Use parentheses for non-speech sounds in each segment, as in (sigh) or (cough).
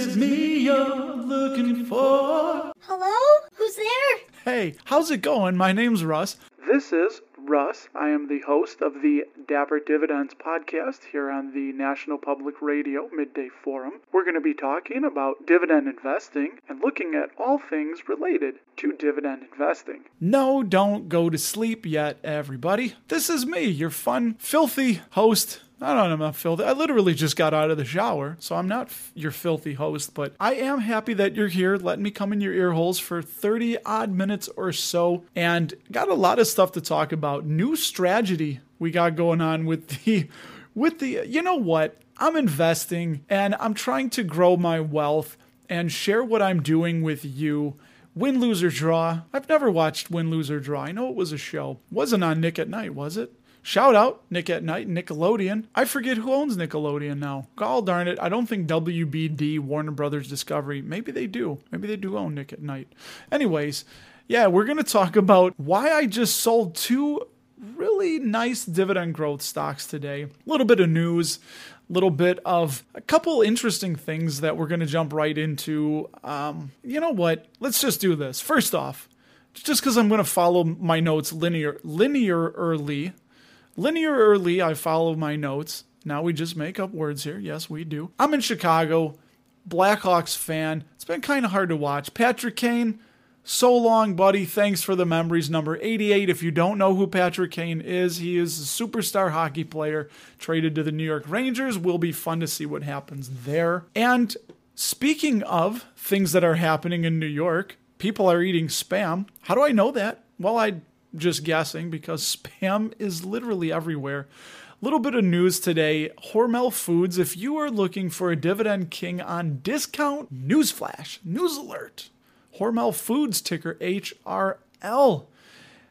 it me you're looking for? Hello? Who's there? Hey, how's it going? My name's Russ. This is Russ. I am the host of the Dapper Dividends podcast here on the National Public Radio Midday Forum. We're going to be talking about dividend investing and looking at all things related to dividend investing. No, don't go to sleep yet, everybody. This is me, your fun, filthy host I don't know, I'm not filthy. I literally just got out of the shower, so I'm not f- your filthy host, but I am happy that you're here. Letting me come in your ear holes for 30 odd minutes or so, and got a lot of stuff to talk about. New strategy we got going on with (laughs) the, with the, you know what? I'm investing and I'm trying to grow my wealth and share what I'm doing with you. Win, lose, or draw. I've never watched Win, Lose, or Draw. I know it was a show. Wasn't on Nick at Night, was it? Shout out Nick at Night, Nickelodeon. I forget who owns Nickelodeon now. God darn it. I don't think WBD, Warner Brothers Discovery, maybe they do. Maybe they do own Nick at Night. Anyways, yeah, we're going to talk about why I just sold two really nice dividend growth stocks today. A little bit of news, a little bit of a couple interesting things that we're going to jump right into. Um, you know what? Let's just do this. First off, just because I'm going to follow my notes linear linearly Linearly, I follow my notes. Now we just make up words here. Yes, we do. I'm in Chicago, Blackhawks fan. It's been kind of hard to watch. Patrick Kane, so long, buddy. Thanks for the memories. Number 88. If you don't know who Patrick Kane is, he is a superstar hockey player traded to the New York Rangers. Will be fun to see what happens there. And speaking of things that are happening in New York, people are eating spam. How do I know that? Well, I just guessing because (laughs) spam is literally everywhere. Little bit of news today Hormel Foods, if you are looking for a Dividend King on discount, newsflash, news alert. Hormel Foods, ticker HRL.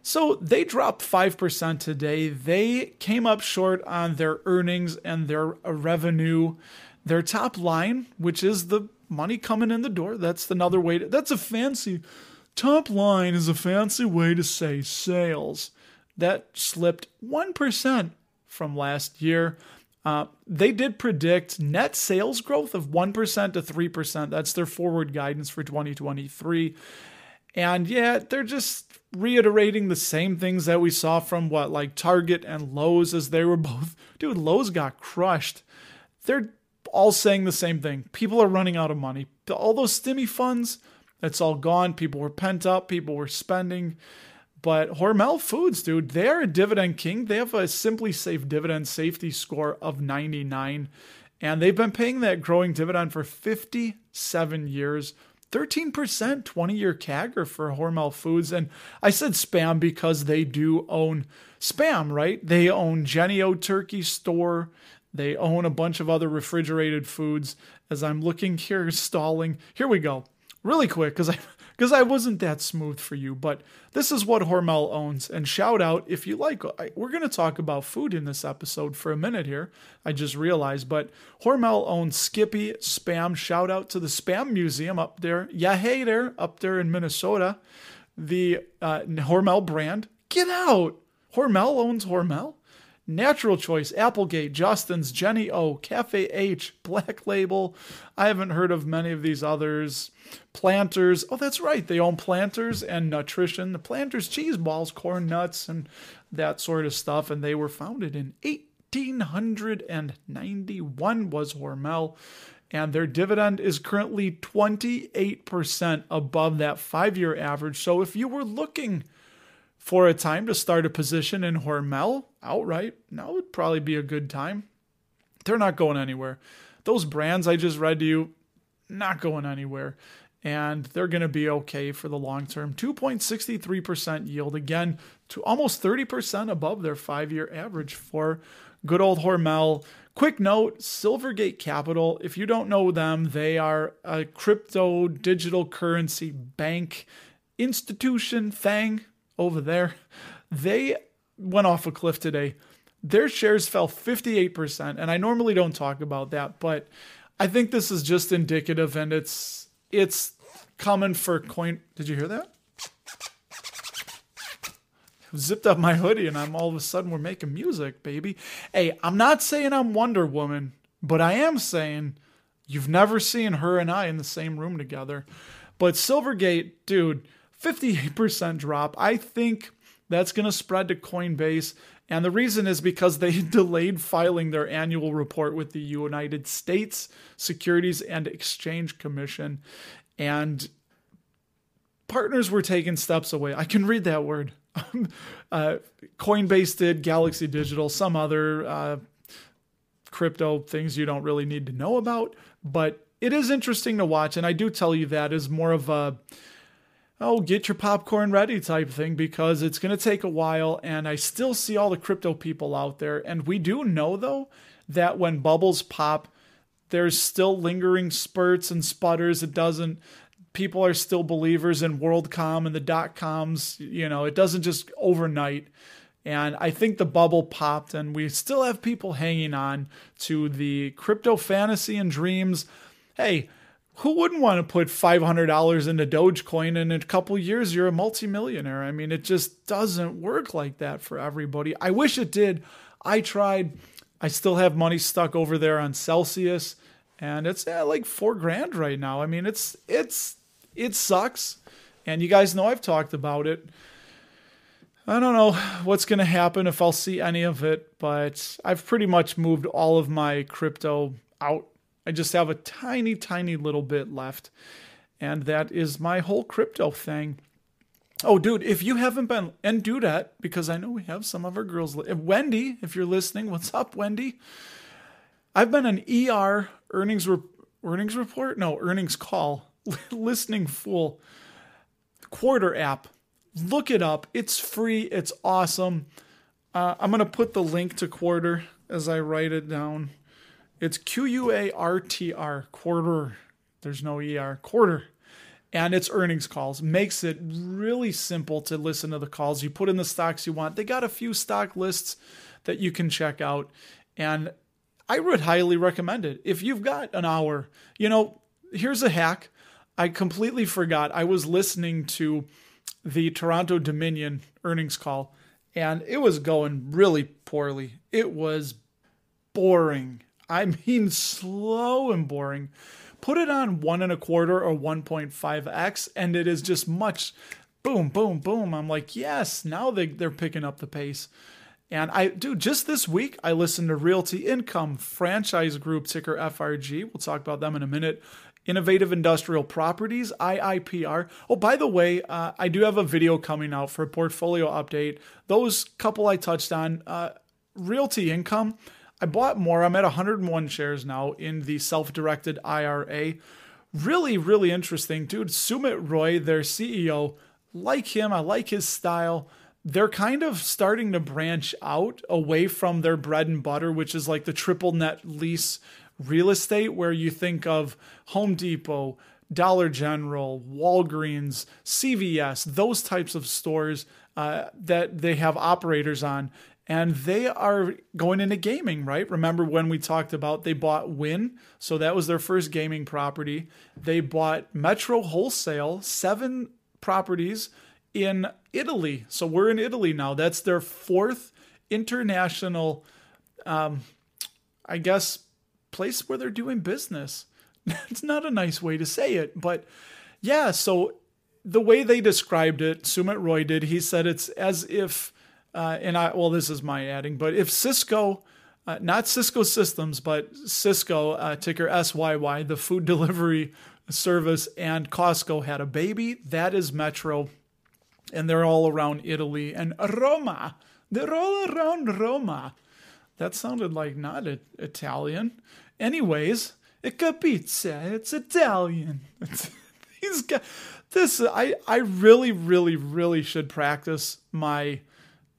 So they dropped 5% today. They came up short on their earnings and their revenue. Their top line, which is the money coming in the door, that's another way to, that's a fancy Top line is a fancy way to say sales. That slipped 1% from last year. Uh, they did predict net sales growth of 1% to 3%. That's their forward guidance for 2023. And yeah, they're just reiterating the same things that we saw from what, like Target and Lowe's, as they were (laughs) both. Dude, Lowe's got crushed. They're all saying the same thing. People are running out of money. All those stimmy funds, it's all gone. People were pent up, people were spending. But Hormel Foods, dude, they are a dividend king. They have a Simply Safe dividend safety score of 99. And they've been paying that growing dividend for 57 years. 13% 20 year CAGR for Hormel Foods. And I said spam because they do own spam, right? They own Jennie-O Turkey Store. They own a bunch of other refrigerated foods. As I'm looking here, (laughs) stalling, here we go really quick because I because I wasn't that smooth for you, but this is what Hormel owns. And shout out if you like. I, we're going to talk about food in this episode for a minute here. I just realized, but Hormel owns Skippy Spam. Shout out to the Spam Museum up there. Yeah, hey there, up there in Minnesota. The uh, Hormel brand. Get out. Hormel owns Hormel. Natural Choice, Applegate, Justin's, Jennie-O, Cafe H, Black Label. I haven't heard of many of these others. Planters. Oh, that's right. They own Planters and Nutrition. The Planters cheese balls, corn nuts, and that sort of stuff. And they were founded in 1891 was Hormel. And their dividend is currently 28% above that five year average. So if you were looking for a time to start a position in Hormel outright, now would probably be a good time. They're not going anywhere. Those brands I just read to you, not going anywhere. And they're going to be okay for the long term. 2.63% yield, again, to almost 30% above their five year average for good old Hormel. Quick note Silvergate Capital, if you don't know them, they are a crypto digital currency bank institution thing over there. They went off a cliff today. Their shares fell 58%. And I normally don't talk about that, but I think this is just indicative and it's it's common for coin. Did you hear that? zipped up my hoodie and I'm all of a sudden we're making music, baby. Hey, I'm not saying I'm Wonder Woman, but I am saying You've never seen her and I in the same room together. But Silvergate, dude, 58% drop. I think that's going to spread to Coinbase. And the reason is because they (laughs) delayed filing their annual report with the United States Securities and Exchange Commission. And partners were taking steps away. I can read that word. (laughs) uh, Coinbase did, Galaxy Digital, some other uh, crypto things you don't really need to know about. But it is interesting to watch. And I do tell you that is more of a oh, get your popcorn ready type thing because it's going to take a while. And I still see all the crypto people out there. And we do know, though, that when bubbles pop, there's still lingering spurts and sputters. It doesn't, people are still believers in WorldCom and the dot coms. You know, it doesn't just overnight. And I think the bubble popped, and we still have people hanging on to the crypto fantasy and dreams. Hey, who wouldn't want to put $500 into Dogecoin and in a couple years you're a multimillionaire? I mean, it just doesn't work like that for everybody. I wish it did. I tried. I still have money stuck over there on Celsius and it's at like 4 grand right now. I mean, it's it's it sucks. And you guys know I've talked about it. I don't know what's going to happen if I'll see any of it, but I've pretty much moved all of my crypto out I just have a tiny, tiny little bit left. And that is my whole crypto thing. Oh, dude, if you haven't been, and do that because I know we have some of our girls. Wendy, if you're listening, what's up, Wendy? I've been an ER earnings re- earnings report, no earnings call, (laughs) listening fool Quartr app. Look it up. It's free. It's awesome. Uh, I'm gonna put the link to Quartr as I write it down. It's Q U A R T R, Quartr. There's no ER, Quartr. And it's earnings calls. Makes it really simple to listen to the calls. You put in the stocks you want. They got a few stock lists that you can check out. And I would highly recommend it. If you've got an hour, you know, here's a hack. I completely forgot. I was listening to the Toronto Dominion earnings call, and it was going really poorly. It was boring. I mean, slow and boring. Put it on one and a quarter or 1.5x, and it is just much boom, boom, boom. I'm like, yes, now they, they're picking up the pace. And I, dude, just this week, I listened to Realty Income Franchise Group, ticker FRG. We'll talk about them in a minute. Innovative Industrial Properties, IIPR. Oh, by the way, uh, I do have a video coming out for a portfolio update. Those couple I touched on, uh, Realty Income I bought more. I'm at 101 shares now in the self directed IRA. Really, really interesting. Dude, Sumit Roy, their CEO, like him. I like his style. They're kind of starting to branch out away from their bread and butter, which is like the triple net lease real estate, where you think of Home Depot, Dollar General, Walgreens, CVS, those types of stores uh, that they have operators on and they are going into gaming, right? Remember when we talked about they bought Wynn, so that was their first gaming property. They bought Metro Wholesale, seven properties in Italy. So we're in Italy now. That's their fourth international, um, I guess, place where they're doing business. (laughs) it's not a nice way to say it, but yeah. So the way they described it, Sumit Roy did, he said it's as if uh, and I well, this is my adding, but if Sysco, uh, not Cisco Systems, but Sysco uh, ticker SYY, the food (laughs) delivery service, and Costco had a baby, that is Metro, and they're all around Italy and Roma. They're all around Roma. That sounded like not a- Italian. Anyways, it's pizza. It's Italian. (laughs) these guys. This I I really really really should practice my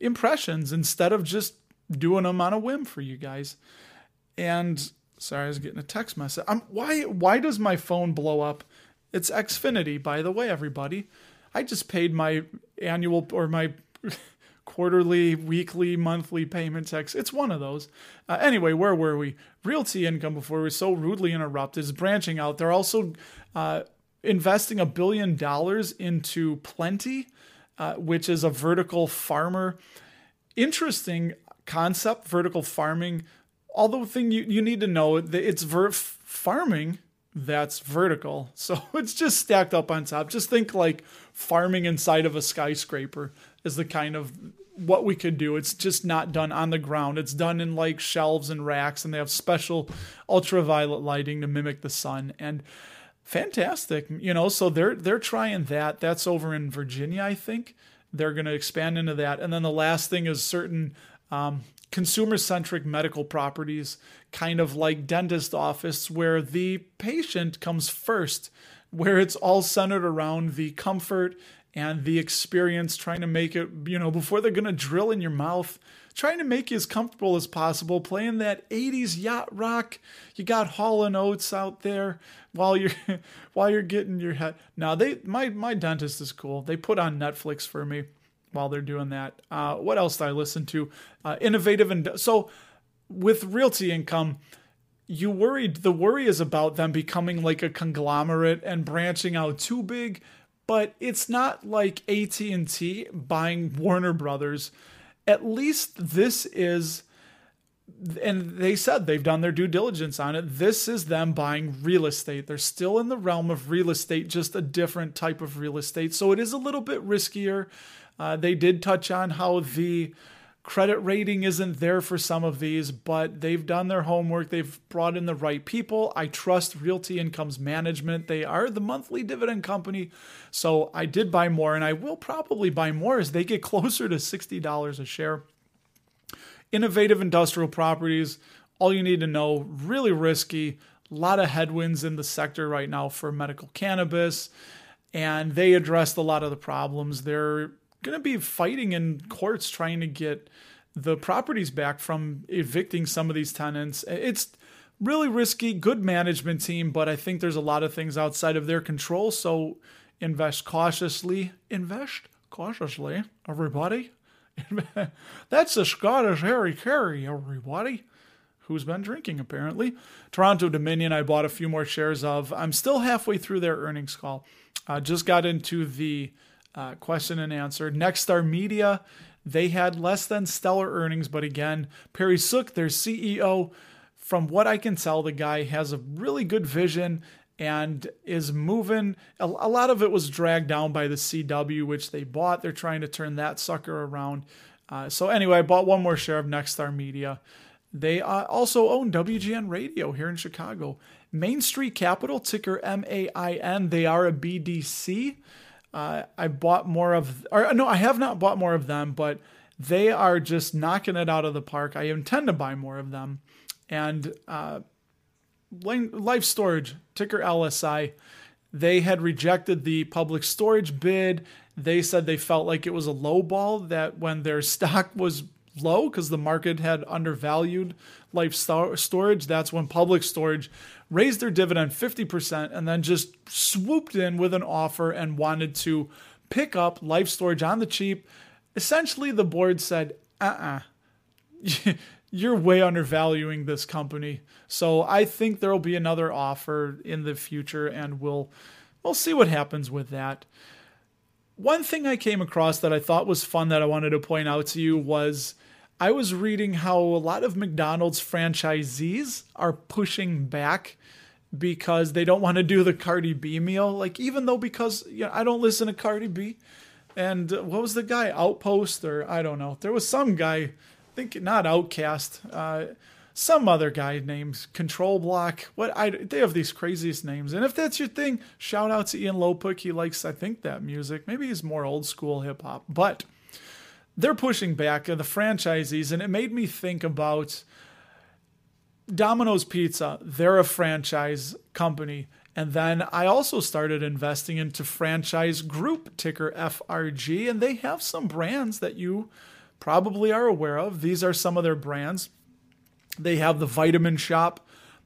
impressions instead of just doing them on a whim for you guys. And sorry, I was getting a text message. Um, why why does my phone blow up? It's Xfinity, by the way, everybody. I just paid my annual or my (laughs) quarterly, weekly, monthly payment text. It's one of those. Uh, anyway, where were we? Realty income before we were so rudely interrupted is branching out. They're also uh, investing a billion dollars into Plenty, uh, which is a vertical farmer. Interesting concept, vertical farming. although the thing you, you need to know it's ver- farming that's vertical. (laughs) So it's just stacked up on top. Just think like farming inside of a skyscraper is the kind of what we could do. It's just not done on the ground. It's done in like shelves and racks, and they have special ultraviolet lighting to mimic the sun. And fantastic, you know. So they're they're trying that. That's over in Virginia, I think. They're going to expand into that. And then the last thing is certain um, consumer centric medical properties, kind of like dentist office, where the patient comes first, where it's all centered around the comfort and the experience, trying to make it, you know, before they're going to drill in your mouth, trying to make you as comfortable as possible, playing that 80s yacht rock. You got Hall and Oates out there while you're (laughs) while you're getting your head. Now they my my dentist is cool. They put on Netflix for me while they're doing that. Uh, what else did I listen to? Uh, innovative and so with realty income, you worried. The worry is about them becoming like a conglomerate and branching out too big. But it's not like AT and T buying Warner Brothers. At least this is and they said they've done their due diligence on it. This is them buying real estate. They're still in the realm of real estate, just a different type of real estate. So it is a little bit riskier. Uh, they did touch on how the credit rating isn't there for some of these, but they've done their homework. They've brought in the right people. I trust Realty Income's management. They are the monthly dividend company. So I did buy more, and I will probably buy more as they get (laughs) closer to $60 a share. Innovative industrial properties, all you need to know, really risky. A lot of headwinds in the sector right now for medical cannabis, and they addressed a lot of the problems. They're going to be fighting in courts trying to get the properties back from evicting some of these tenants. It's really risky, good management team, but I think there's a lot of things outside of their control. So invest cautiously. Invest cautiously, everybody. (laughs) That's the Scottish Harry Caray, everybody, who's been drinking apparently. Toronto Dominion, I bought a few more shares of. I'm still halfway through their earnings call. Uh, just got into the uh, question and answer. Nexstar Media, they had less than stellar earnings, but again, Perry Sook, their CEO, from what I can tell, the guy has a really good vision and is moving. A, lot of it was dragged down by the CW, which they bought. They're trying to turn that sucker around. Uh, so anyway, I bought one more share of Nexstar Media. They uh, also own WGN Radio here in Chicago. Main Street Capital, ticker M A I N. They are a BDC. Uh, I bought more of, or no, I have not bought more of them, but they are just knocking it out of the park. I intend to buy more of them. And uh, Life Storage, ticker LSI, they had rejected the public storage bid. They said they felt like it was a low ball that when their (laughs) stock was low because the market had undervalued life storage, that's when public storage raised their dividend 50%, and then just swooped in with an offer and wanted to pick up life storage on the cheap. Essentially, the board said, uh uh-uh. uh, (laughs) you're way undervaluing this company. So I think there will be another offer in the future, and we'll we'll see what happens with that. One thing I came across that I thought was fun that I wanted to point out to you was I was reading how a lot of McDonald's franchisees are pushing back because they don't want to do the Cardi B meal. Like even though because you know, I don't listen to Cardi B, and what was the guy Outpost or I don't know. There was some guy, I think not Outcast, uh, some other guy named Control Block. What I they have these craziest names. And if that's your thing, shout out to Ian Lopuk. He likes I think that music. Maybe he's more old school hip hop, but they're pushing back uh, the franchisees, and it made me think about Domino's Pizza. They're a franchise company. And then I also started investing into Franchise Group, ticker FRG, and they have some brands that you probably are aware of. These are some of their brands. They have the Vitamin Shoppe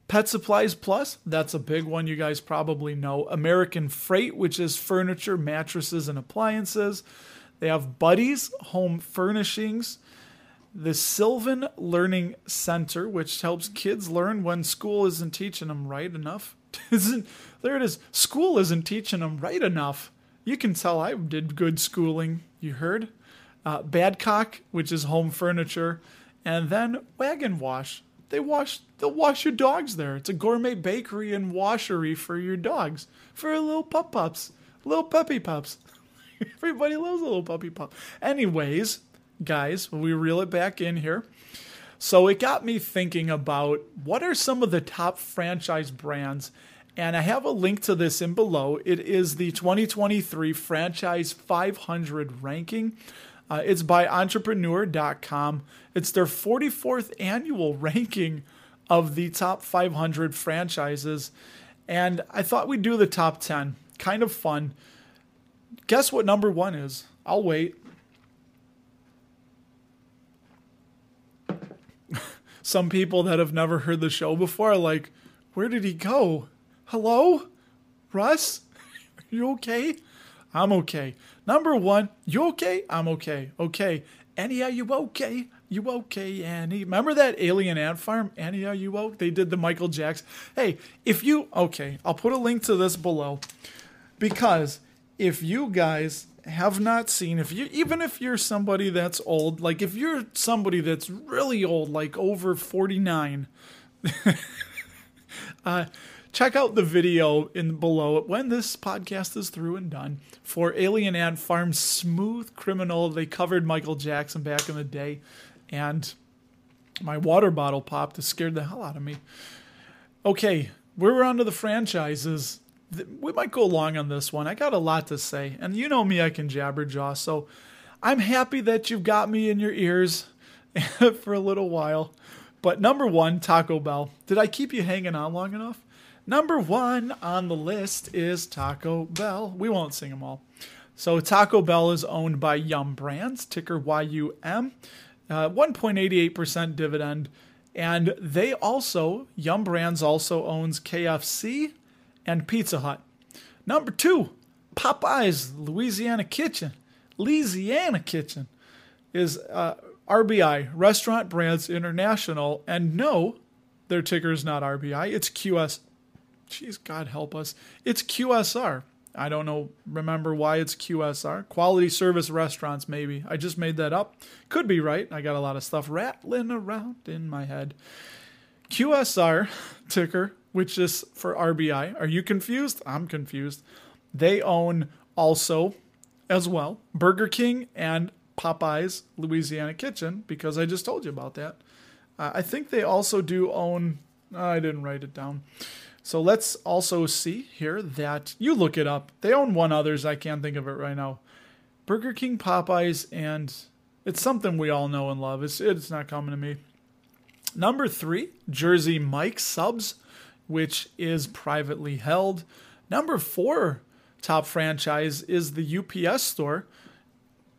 Pet Supplies Plus, that's a big one you guys probably know. American Freight, which is furniture, mattresses, and appliances. They have Buddy's Home Furnishings, the Sylvan Learning Center, which helps kids learn when school isn't teaching them right enough. (laughs) isn't there it is. School isn't teaching them right enough. You can tell I did good schooling. You heard. Uh, Badcock, which is home furniture, and then Wag N' Wash, they wash they'll wash your dogs there. It's a gourmet bakery and washery for your dogs for little pup pups, little puppy pups. (laughs) (laughs) Everybody loves a little puppy pup. Anyways, guys, we reel it back in here. So it got me thinking about what are some of the top franchise brands and I have a link to this in below. It is the 2023 Franchise 500 ranking. Uh, it's by entrepreneur.com. It's their 44th annual (laughs) ranking of the top 500 franchises. And I thought we'd do the top 10. Kind of fun. Guess what number one is? I'll wait. (laughs) Some people that have never heard the show before are like, where did he go? Hello? Russ? (laughs) You okay? I'm okay. Number one, you okay? I'm okay. Okay. Annie, are you okay? You okay, Annie? Remember that alien ant farm? Annie, are you okay? They did the Michael Jackson. Hey, if you okay, I'll put a link to this below. Because if you guys have not seen, if you even if you're somebody that's old, like if you're somebody that's really old, like over 49, (laughs) uh check out the video in below when this podcast is through and done for Alien Ant Farm Smooth Criminal. They covered Michael Jackson back in the day, and my water bottle popped. It scared the hell out of me. Okay, we're on to the franchises. We might go long on this one. I got a lot to say, and you know me, I can jabber jabberjaw. So I'm happy that you've got me in your ears (laughs) for a little while. But number one, Taco Bell. Did I keep you hanging on long enough? Number one on the list is Taco Bell. We won't sing them all. So Taco Bell is owned by Yum Brands, ticker YUM, uh, 1.88% dividend. And they also, Yum Brands also owns KFC and Pizza Hut. Number two, Popeyes Louisiana Kitchen. Louisiana Kitchen is uh, RBI, Restaurant Brands International. And no, their ticker is not RBI, it's QS Jeez, God help us. It's QSR. I don't know, remember why it's QSR. Quality Service Restaurants, maybe. I just made that up. Could be right. I got a lot of stuff rattling around in my head. QSR ticker, which is for RBI. Are you confused? I'm confused. They own also, as well, Burger King and Popeyes Louisiana Kitchen, because I just told you about that. Uh, I think they also do own, I didn't write it down. So let's also see here that you look it up. They own one others. I can't think of it right now. Burger King, Popeyes, and it's something we all know and love. It's it's not coming to me. Number three, Jersey Mike Subs, which is privately held. Number four, top franchise is the UPS store.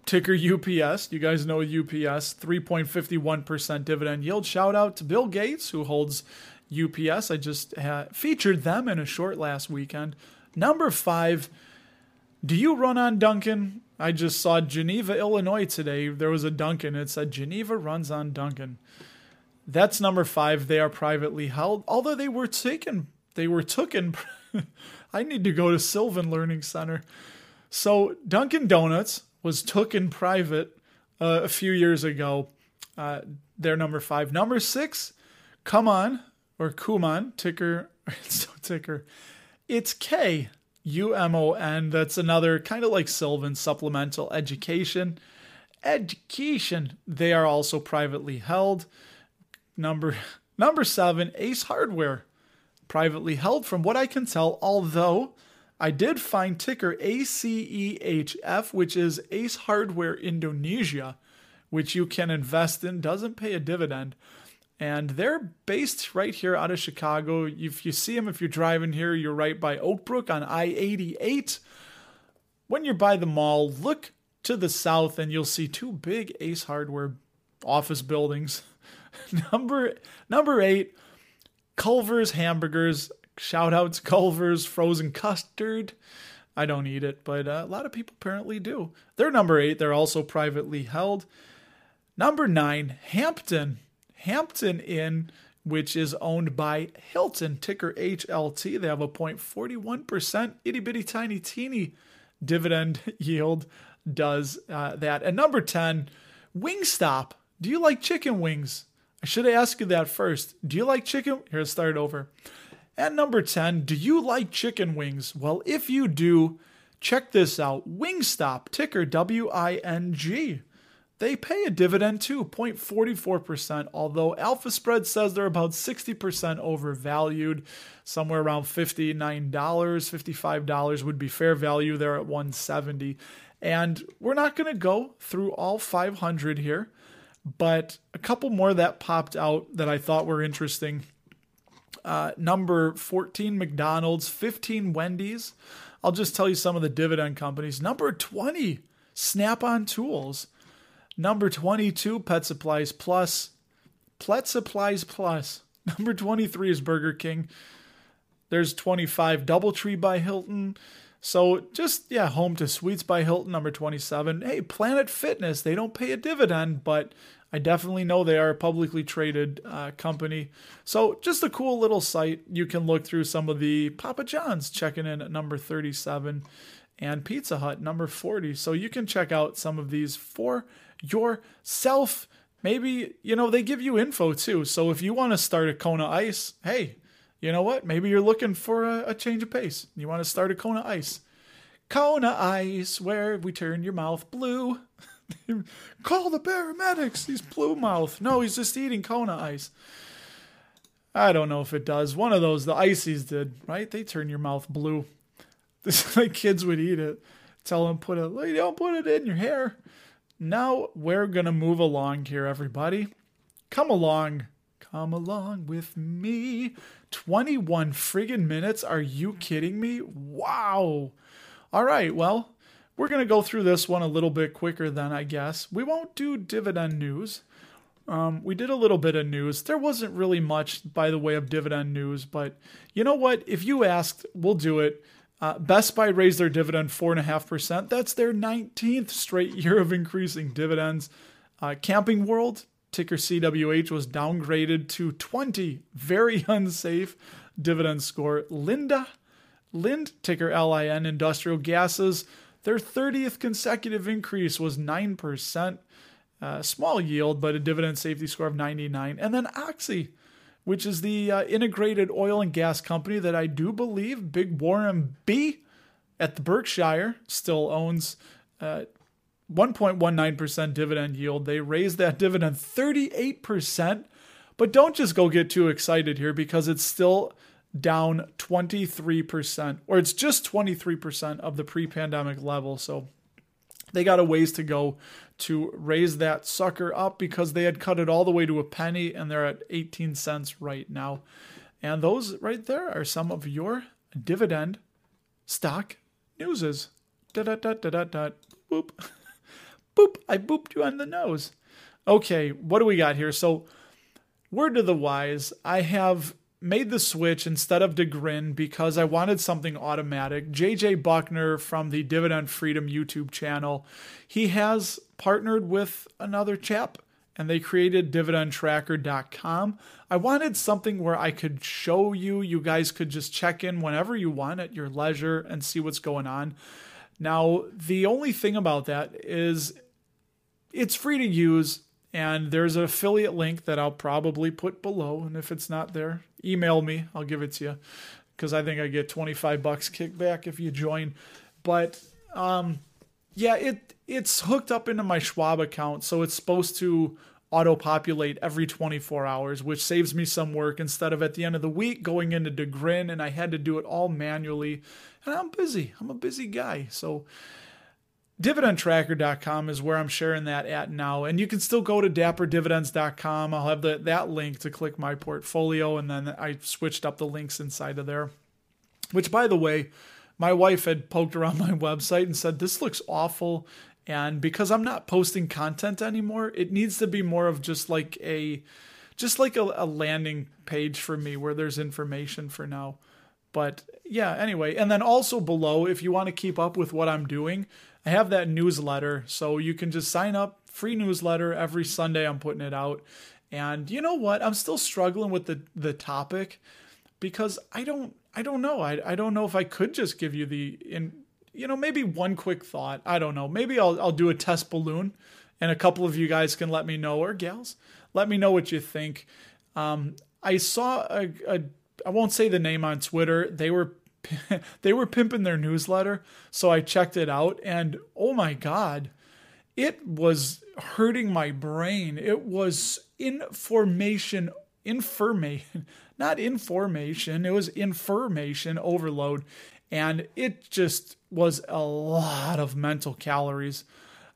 Ticker UPS. You guys know UPS, 3.51% dividend yield. Shout out to Bill Gates, who holds UPS. I just featured them in a short last weekend. Number five, do you run on Dunkin'? I just saw Geneva, Illinois today. There was a Dunkin'. It said Geneva runs on Dunkin'. That's number five. They are privately held, although they were taken. They were taken. (laughs) I need to go to Sylvan Learning Center. So Dunkin' Donuts was took in private uh, a few years ago. Uh, they're number five. Number six, come on, or Kumon, ticker, (laughs) so ticker. It's K U M O N. That's another kind of like Sylvan supplemental education. Education. They are also privately held. Number number seven, Ace Hardware, privately held. From what I can tell, although I did find ticker ACEHF, which is Ace Hardware Indonesia, which you can invest in, doesn't pay a dividend and they're based right here out of Chicago. If you see them, if you're driving here, you're right by Oakbrook on I 88. When you're by the mall, look to the south and you'll see two big Ace Hardware office buildings. (laughs) number number eight, Culver's Hamburgers. Shout out to Culver's Frozen Custard. I don't eat it, but uh, a lot of people apparently do. They're number eight. They're also privately held. Number nine, Hampton. Hampton Inn, which is owned by Hilton, ticker HLT. They have a 0.41% itty bitty tiny teeny dividend (laughs) yield, does uh, that. And number 10, Wingstop. Do you like chicken wings? I should have asked you that first. Do you like chicken? Here, let's start over. At number 10, do you like chicken wings? Well, if you do, check this out Wingstop, ticker W I N G. They pay a dividend too, 0.44%, although Alpha Spread says they're about 60% overvalued, somewhere around $59, $55 would be fair value there at 170. And we're not going to go through all 500 here, but a couple more that popped out that I thought were interesting. Uh, number 14, McDonald's, 15, Wendy's. I'll just tell you some of the dividend companies. Number 20, Snap on Tools. Number 22, Pet Supplies Plus. Pet Supplies Plus. (laughs) Number 23 is Burger King. There's 25, Doubletree by Hilton. So just, yeah, home to Suites by Hilton, number 27. Hey, Planet Fitness, they don't pay a dividend, but I definitely know they are a publicly traded uh, company. So just a cool little site. You can look through some of the Papa John's checking in at number 37 and Pizza Hut, number 40. So you can check out some of these for yourself. Maybe, you know, they give you info too. So if you want to start a Kona Ice, hey, you know what? Maybe you're looking for a, a change of pace. You want to start a Kona Ice. Kona Ice, where we turn your mouth blue. (laughs) (laughs) Call the paramedics. He's blue mouth. No, he's just eating Kona Ice. I don't know if it does. One of those, the ices did, right? They turn your mouth blue. (laughs) This like kids would eat it. Tell them put it. Don't put it in your hair. Now we're to move along here, everybody. Come along. Come along with me. 21 friggin' minutes. Are you kidding me? Wow. All right, well, we're going to go through this one a little bit quicker than I guess. We won't do dividend news. Um, we did a little bit of news. There wasn't really much by the way of dividend news, but you know what? If you asked, we'll do it. Uh, Best Buy raised their dividend 4.5%. That's their 19th straight (laughs) year of increasing dividends. Uh, Camping World, ticker CWH, was downgraded to 20. Very (laughs) unsafe dividend score. Linda, Lind, ticker LIN, Industrial Gases, their 30th consecutive increase was 9%. Uh, small yield, but a dividend safety score of 99. And then Oxy, which is the uh, integrated oil and gas company that I do believe Big Warren B at the Berkshire still owns. Uh, 1.19% dividend yield. They raised that dividend 38%. But don't just go get too excited here because it's still down 23%, or it's just 23% of the pre pandemic level. So they got a ways to go to raise that sucker up because they had cut it all the way to a penny and they're at 18 cents right now. And those right there are some of your dividend stock newses. Da da da da da da. Boop. (laughs) Boop. I booped you on the nose. Okay, what do we got here? So, word to the wise, I have made the switch instead of DeGrin because I wanted something automatic. JJ Buckner from the Dividend Freedom YouTube channel, he has partnered with another chap and they created dividendtracker.com. I wanted something where I could show you, you guys could just check in whenever you want at your leisure and see what's going on. Now, the only thing about that is it's free to use and there's an affiliate link that I'll probably put below. And if it's not there, email me. I'll give it to you because I think I get 25 bucks kickback if you join. But um, yeah, it it's hooked up into my Schwab account, so it's supposed to auto populate every 24 hours, which saves me some work instead of at the end of the week going into DeGrin and I had to do it all manually. And I'm busy. I'm a busy guy. So dividendtracker.com is where I'm sharing that at now. And you can still go to dapperdividends.com. I'll have the, that link to click my portfolio. And then I switched up the links inside of there, which, by the way, my wife had poked around (laughs) my website and said, This looks awful. And because I'm not posting content anymore, it needs to be more of just like a just like a, a landing page for me where there's information for now. But yeah, anyway, and then also below, if you want to keep up with what I'm doing, I have that newsletter, so you can just sign up. Free newsletter every Sunday. I'm putting it out, and you know what? I'm still struggling with the the topic because I don't I don't know. I I don't know if I could just give you the in you know maybe one quick thought. I don't know. Maybe I'll I'll do a test balloon, and a couple of you guys can let me know or gals Let me know what you think. Um, I saw a, a I won't say the name on Twitter. They were (laughs) they were pimping their newsletter, so I checked it out and oh my god, it was hurting my brain. It was information information (laughs) not information, it was information overload and it just was a lot of mental calories.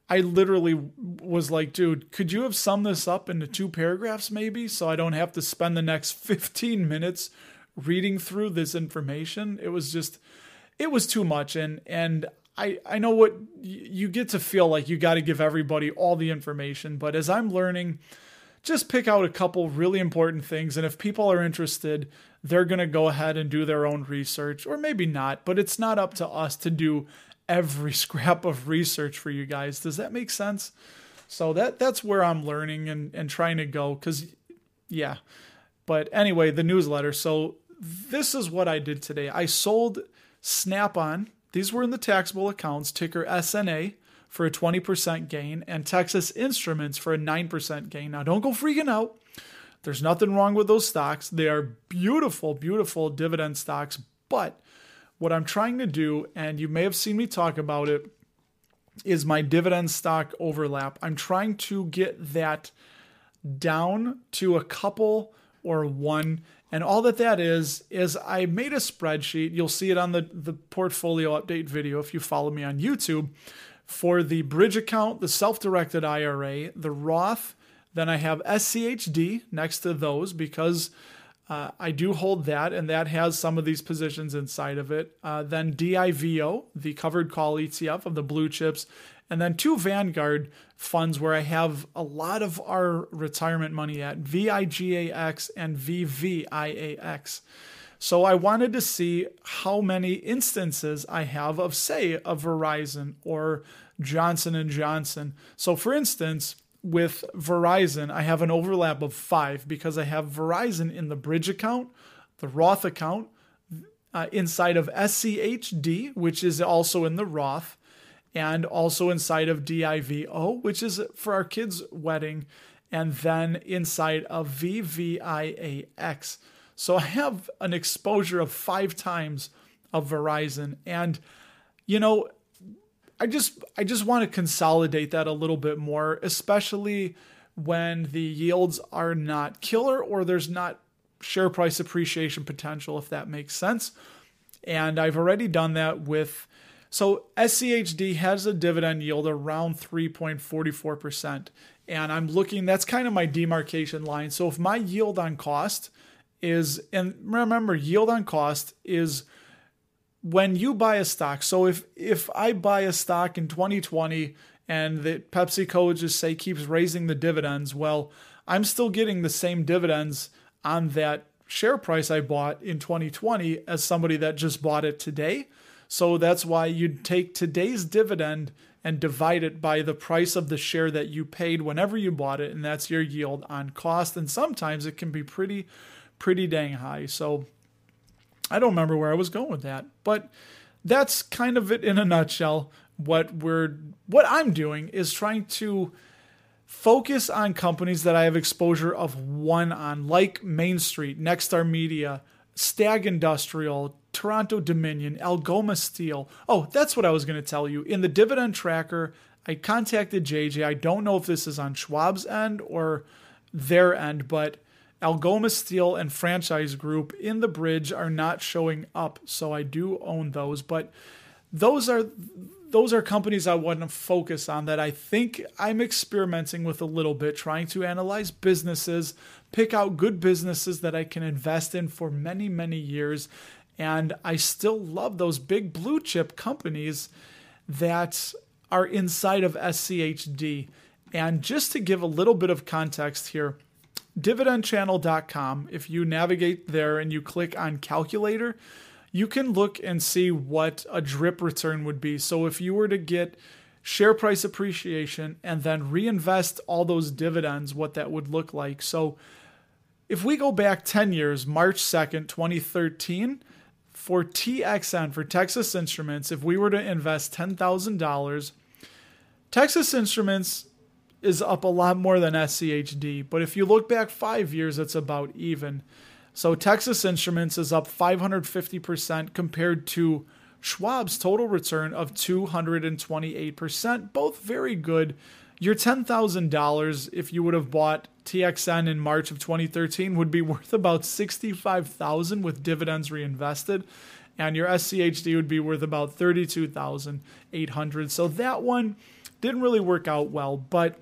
I literally was like, dude, could you have summed this up into two paragraphs maybe so I don't have to spend the next (laughs) 15 minutes reading through this information? It was just it was too much and and I I know what you get to feel like you got to give everybody all the information, but as I'm learning just pick out a couple really important things and if people are interested, they're going to go ahead and do their own research or maybe not, but it's not up to us to do every (laughs) scrap of research for you guys. Does that make sense? So that that's where I'm learning and and trying to go cuz yeah. But anyway, the newsletter. So this is what I did today. I sold Snap-on. These were in the taxable accounts, ticker SNA for a 20% gain and Texas Instruments for a 9% gain. Now don't go freaking out. There's nothing wrong with those stocks. They are beautiful, beautiful dividend stocks, but what I'm trying to do, and you may have seen me talk about it, is my dividend stock overlap. I'm trying to get that down to a couple or one. And all that that is, is I made a spreadsheet. You'll see it on the, the portfolio update video if you follow me on YouTube for the bridge account, the self directed IRA, the Roth. Then I have SCHD next to those because uh, I do hold that, and that has some of these positions inside of it. Uh, then DIVO, the covered call ETF of the blue chips, and then two Vanguard funds where I have a lot of our retirement money at VIGAX and VVIAX. So I wanted to see how many instances I have of, say, a Verizon or Johnson and Johnson. So, for instance, with Verizon, I have an overlap of five because I have Verizon in the bridge account, the Roth account, uh, inside of SCHD, which is also in the Roth, and also inside of DIVO, which is for our kids' wedding, and then inside of VVIAX. So I have an exposure of five times of Verizon. And, you know, I just I just want to consolidate that a little bit more, especially when the yields are not killer or there's not share price appreciation potential, if that makes sense. And I've already done that with so SCHD has a dividend yield around 3.44%. And I'm looking, that's kind of my demarcation line. So if my yield on cost is, and remember, yield on cost is when you buy a stock, so if if I buy a stock in 2020 and the PepsiCo just say keeps raising the dividends, well, I'm still getting the same dividends on that share price I bought in 2020 as somebody that just bought it today. So that's why you'd take today's dividend and divide it by the price of the share that you paid whenever you bought it, and that's your yield on cost. And sometimes it can be pretty, pretty dang high. So I don't remember where I was going with that, but that's kind of it in a nutshell. What we're what I'm doing is trying to focus on companies that I have exposure of one on, like Main Street, Nexstar Media, Stag Industrial, Toronto Dominion, Algoma Steel. Oh, that's what I was going to tell you. In the dividend tracker, I contacted JJ. I don't know if this is on Schwab's end or their end, but Algoma Steel and Franchise Group in the bridge are not showing up, so I do own those. But those are those are companies I want to focus on that I think I'm experimenting with a little bit, trying to analyze businesses, pick out good businesses that I can invest in for many, many years. And I still love those big blue chip companies that are inside of SCHD. And just to give a little bit of context here, dividendchannel.com, if you navigate there and you click on calculator, you can look and see what a drip return would be. So if you were to get share price appreciation and then reinvest all those dividends, what that would look like. So if we go back 10 years, March 2nd, 2013, for TXN, for Texas Instruments, if we were to invest $10,000, Texas Instruments is up a lot more than SCHD, but if you look back five years, it's about even. So Texas Instruments is up 550% compared to Schwab's total return of 228%. Both very good. Your $10,000, if you would have bought TXN in March of 2013, would be (laughs) worth about 65000 with dividends reinvested. And your SCHD would be worth about 32800 So that one didn't really work out well. But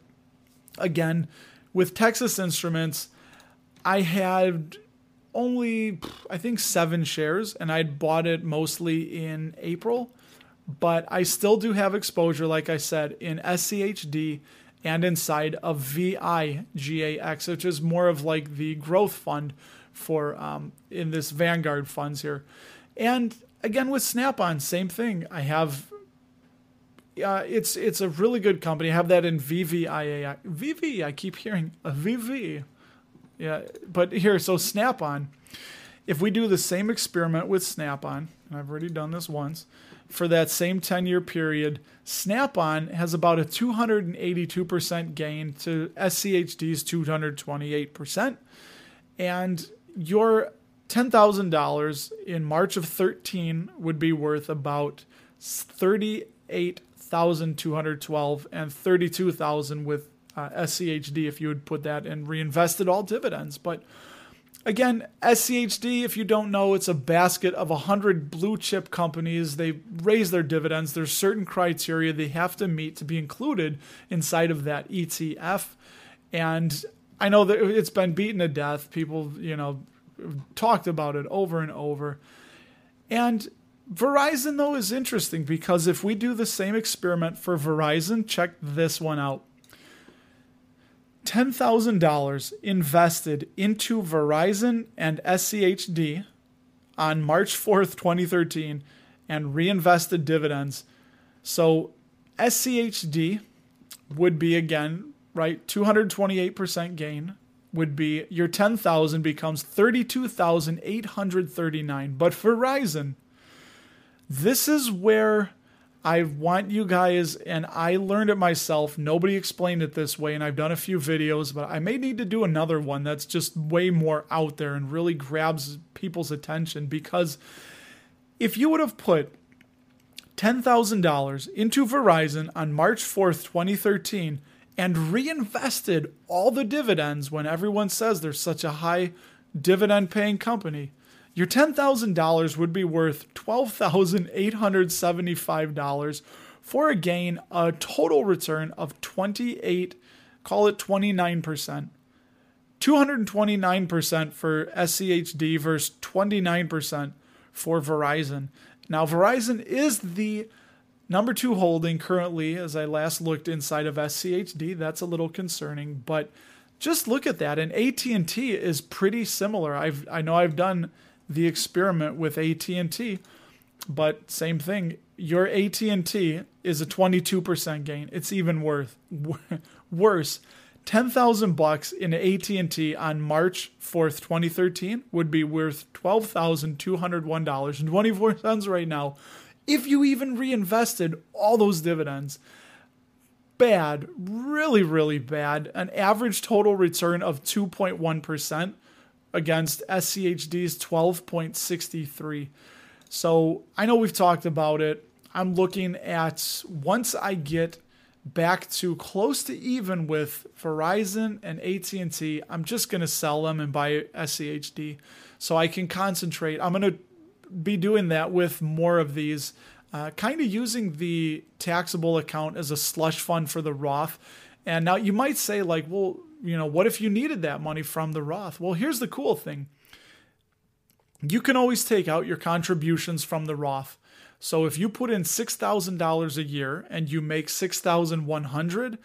again, with Texas Instruments, I had only I think seven shares, and I'd bought it mostly in April. But I still do have exposure, like I said, in SCHD and inside of VIGAX, which is more of like the growth fund for um, in this Vanguard funds here. And again with Snap-on, same thing. I have uh, it's it's a really good company. I have that in VVIA. VV, I keep hearing a VV. Yeah, but here, so Snap on. If we do the same experiment with Snap on, and I've already done this once, for that same 10 year period, Snap on has about a 282% gain to SCHD's 228%. And your $10,000 in March of 13 would be worth about 38,212 and 32,000 with uh, SCHD if you would put that and reinvested all dividends. But again, SCHD, if you don't know, it's a basket of 100 blue chip companies. They raise their dividends. There's certain criteria they have to meet to be included inside of that ETF. And I know that it's been beaten to death. People, you know, talked about it over and over. And Verizon, though, is interesting because if we do the same experiment for Verizon, check this one out. $10,000 invested into Verizon and SCHD on March 4th, 2013, and reinvested dividends. So SCHD would be again, right, 228% gain would be your 10,000 becomes 32,839. But Verizon, this is where I want you guys, and I learned it myself. Nobody explained it this way, and I've done a few videos, but I may need to do another one that's just way more out there and really grabs people's attention because if you would have put $10,000 into Verizon on March 4th, 2013, and reinvested all the dividends when everyone says there's such a high dividend paying company, your $10,000 would be worth $12,875 for a gain, a total return of 28, call it 29%. 229% for SCHD versus 29% for Verizon. Now, Verizon is the number two holding currently, as I last looked inside of SCHD. That's a little concerning, but just look at that. And AT&T is pretty similar. I've I know I've done the experiment with AT&T, but same thing. Your AT&T is a 22% gain. It's even worth (laughs) worse. 10,000 bucks in AT&T on March 4th, 2013 would be worth $12,201.24 right now if you even reinvested all those dividends. Bad, really really bad. An average total return of 2.1% against SCHD's 12.63. So I know we've talked about it. I'm looking at once I get back to close to even with Verizon and AT&T, I'm just going to sell them and buy SCHD so I can concentrate. I'm going to be doing that with more of these uh, kind of using the taxable account as a slush fund for the Roth. And now you might say like, well, you know, what if you needed that money from the Roth? Well, here's the cool thing you can always take out your contributions from the Roth. So if you put in $6,000 a year and you make 6,100,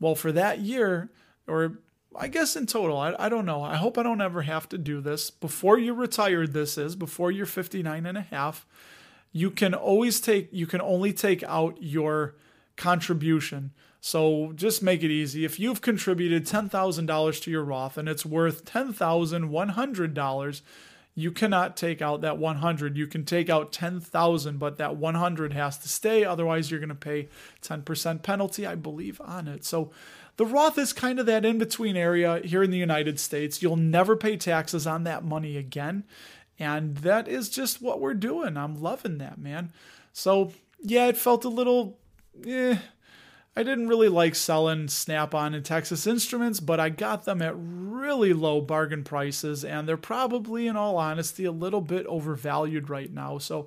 well for that year or I guess in total, I, I don't know. I hope I don't ever have to do this. Before you're retired this is, before you're 59 and a half, you can always take you can only take out your contribution. So just make it easy. If you've contributed $10,000 to your Roth and it's worth $10,100, you cannot take out that 100. You can take out 10,000, but that 100 has to stay otherwise you're going to pay 10% penalty, I believe, on it. So The Roth is kind of that in between area here in the United States. You'll never pay taxes on that money again. And that is just what we're doing. I'm loving that, man. So, yeah, it felt a little, eh. I didn't really like selling Snap on and Texas Instruments, but I got them at really low bargain prices, and they're probably, in all honesty, a little bit overvalued right now. So,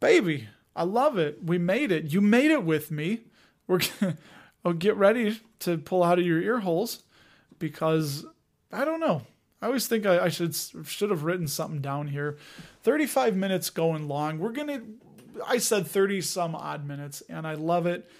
baby, I love it. We made it. You made it with me. We're gonna (laughs) oh, get ready to pull out of your ear holes because I don't know. I always think I, I should should have written something down here. 35 minutes going long. We're gonna I said 30 some odd minutes, and I love it.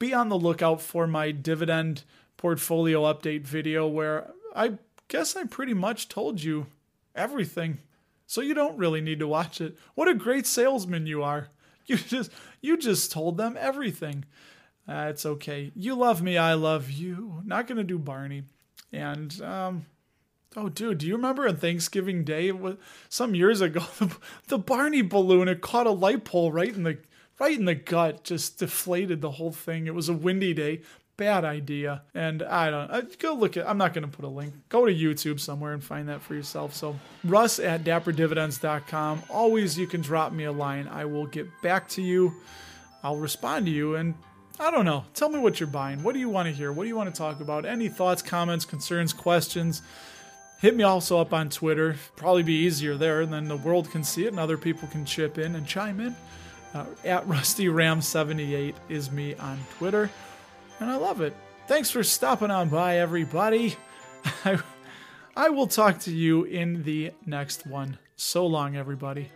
Be on the lookout for my dividend portfolio update video where I guess I pretty much told you everything. So you don't really need to watch it. What a great salesman you are. (laughs) You just you just told them everything. Uh, it's okay. You love me, I love you. Not gonna do Barney. And um Oh, dude, do you remember on Thanksgiving Day, some years ago, (laughs) the Barney balloon it caught a light pole right in the right in the gut, just deflated the whole thing. It was a windy day, bad idea. And I don't I, go look at. I'm not going to put a link. Go to YouTube somewhere and find that for yourself. So Russ at dapperdividends.com. Always, you can drop me a line. I will get back to you. I'll respond to you and I don't know. Tell me what you're buying. What do you want to hear? What do you want to talk about? Any thoughts, comments, concerns, questions? Hit me also up on Twitter. Probably be easier there, and then the world can see it and other people can chip in and chime in. Uh, at RustyRam78 is me on Twitter, and I love it. Thanks for stopping on by, everybody. (laughs) I, I will talk to you in the next one. So long, everybody.